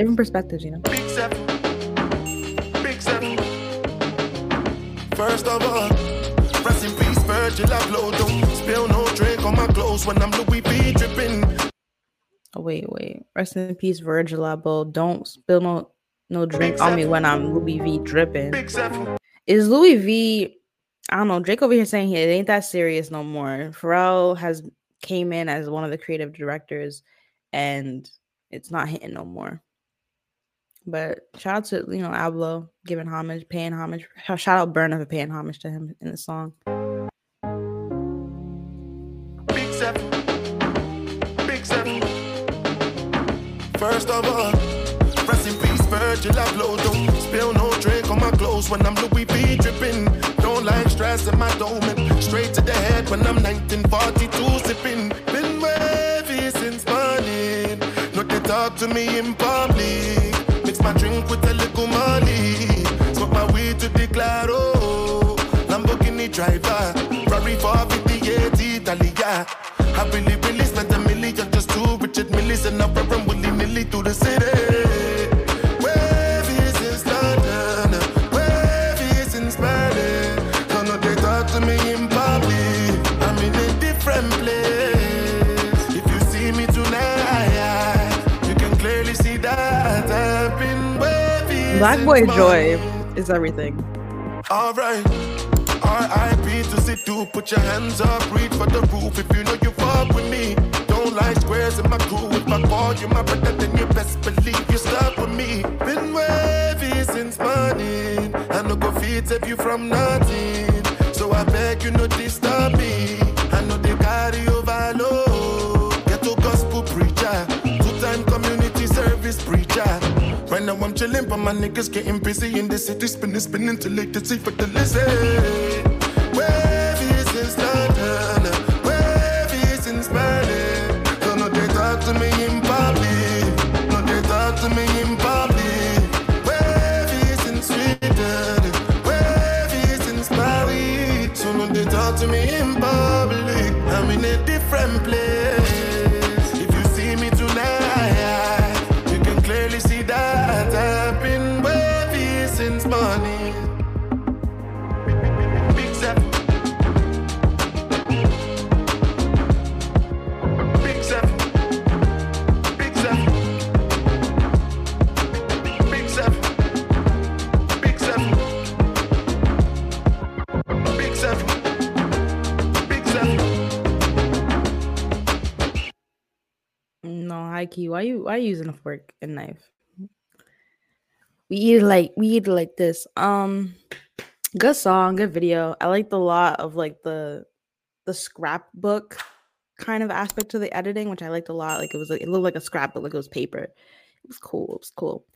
different perspectives, you know. Big seven. Big seven. First of all, rest in peace, Virgil Abloh. Don't spill no drink on my clothes when I'm Louis V dripping. Oh, wait, wait. Rest in peace, Virgil Abloh. Don't spill no no drink on me when I'm Louis V dripping. Is Louis V? I don't know. Drake over here saying it ain't that serious no more. Pharrell has came in as one of the creative directors, and it's not hitting no more. But shout out to you know Abloh giving homage, paying homage. Shout out Burna for paying homage to him in the song. Big seven. Big seven. First of all, rest in peace, Virgil Abloh. Don't spill no drink on my clothes when I'm Louis V dripping. Don't like stress in my dome. Straight to the head when I'm 1942 sipping. Been wavy since morning. No, they talk to me in Driver. Ferrari 458 Italia. I really, really spent a million just to Richard Millis and I'm run willy nilly through the city. Wavy since London, wavy since Berlin. Don't know they talk to me in public. I'm in a different place. If you see me tonight, you can clearly see that I've been wavy. Black Boy Joy is everything. Alright. R.I.P. to Sidhu. put your hands up, reach for the roof if you know you fuck with me. Don't like squares in my crew. If I call you my brother, then you best believe you stuck with me. Been wavy since morning. I no go feed save you from nothing. So I beg you no disturb me. I know they carry overload. Get to gospel preacher, two-time community service preacher. Right now I'm chilling, but my niggas getting busy in the city, spinning, spinning till late to see for the listen. Wavy since London, wavy since Berlin. Don't know they talk to me in public, no they talk to me in public. Wavy since Sweden, wavy since Paris. So no they talk to me in public. I'm in a different place. Morning. Big seven. Big. No, high key. Why you why you using a fork and knife? We eat like we eat like this. Um good song, good video. I liked a lot of like the the scrapbook kind of aspect to the editing, which I liked a lot. Like it was like it looked like a scrapbook, like it was paper. It was cool. It was cool.